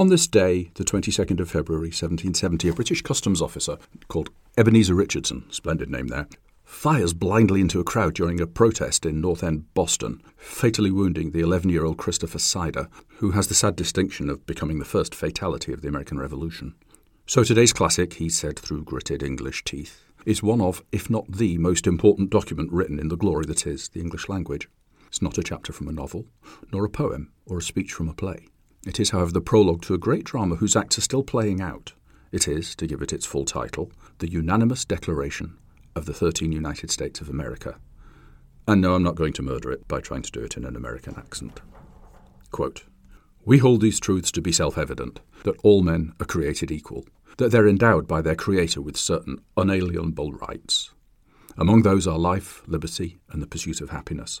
On this day, the 22nd of February 1770, a British customs officer called Ebenezer Richardson, splendid name there, fires blindly into a crowd during a protest in North End, Boston, fatally wounding the 11 year old Christopher Seider, who has the sad distinction of becoming the first fatality of the American Revolution. So today's classic, he said through gritted English teeth, is one of, if not the most important document written in the glory that is the English language. It's not a chapter from a novel, nor a poem, or a speech from a play. It is, however, the prologue to a great drama whose acts are still playing out. It is, to give it its full title, The Unanimous Declaration of the 13 United States of America. And no, I'm not going to murder it by trying to do it in an American accent. Quote, we hold these truths to be self evident that all men are created equal, that they're endowed by their Creator with certain unalienable rights. Among those are life, liberty, and the pursuit of happiness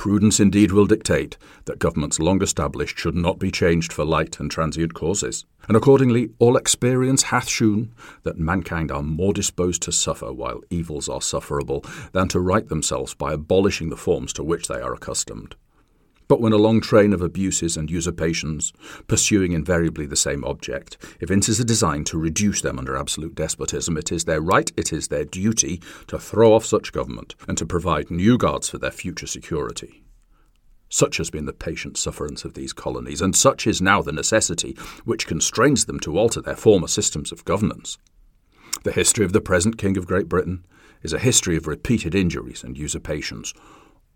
Prudence indeed will dictate that governments long established should not be changed for light and transient causes, and accordingly all experience hath shewn that mankind are more disposed to suffer while evils are sufferable than to right themselves by abolishing the forms to which they are accustomed. But when a long train of abuses and usurpations, pursuing invariably the same object, evinces a design to reduce them under absolute despotism, it is their right, it is their duty, to throw off such government and to provide new guards for their future security. Such has been the patient sufferance of these colonies, and such is now the necessity which constrains them to alter their former systems of governance. The history of the present King of Great Britain is a history of repeated injuries and usurpations,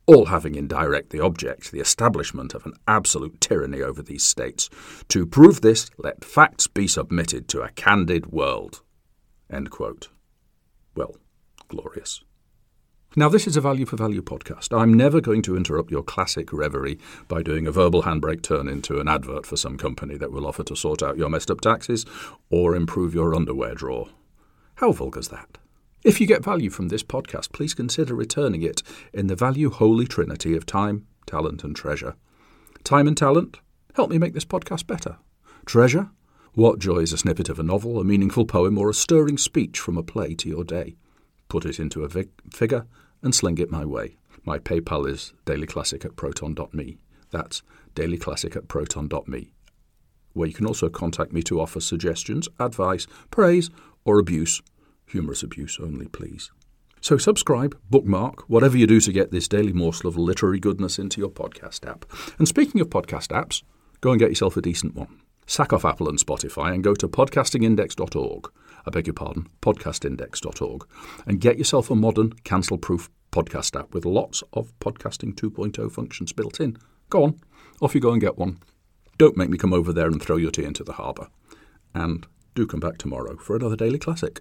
all having in direct the object the establishment of an absolute tyranny over these states. To prove this, let facts be submitted to a candid world. Well, glorious. Now, this is a value for value podcast. I'm never going to interrupt your classic reverie by doing a verbal handbrake turn into an advert for some company that will offer to sort out your messed up taxes or improve your underwear drawer. How vulgar's that? If you get value from this podcast, please consider returning it in the value holy trinity of time, talent, and treasure. Time and talent, help me make this podcast better. Treasure, what joy is a snippet of a novel, a meaningful poem, or a stirring speech from a play to your day? Put it into a vig- figure and sling it my way. My PayPal is dailyclassic at proton.me. That's dailyclassic at proton.me, where you can also contact me to offer suggestions, advice, praise, or abuse Humorous abuse only, please. So subscribe, bookmark, whatever you do to get this daily morsel of literary goodness into your podcast app. And speaking of podcast apps, go and get yourself a decent one. Sack off Apple and Spotify and go to podcastingindex.org. I beg your pardon, podcastindex.org, and get yourself a modern, cancel proof podcast app with lots of podcasting 2.0 functions built in. Go on, off you go and get one. Don't make me come over there and throw your tea into the harbour. And do come back tomorrow for another daily classic.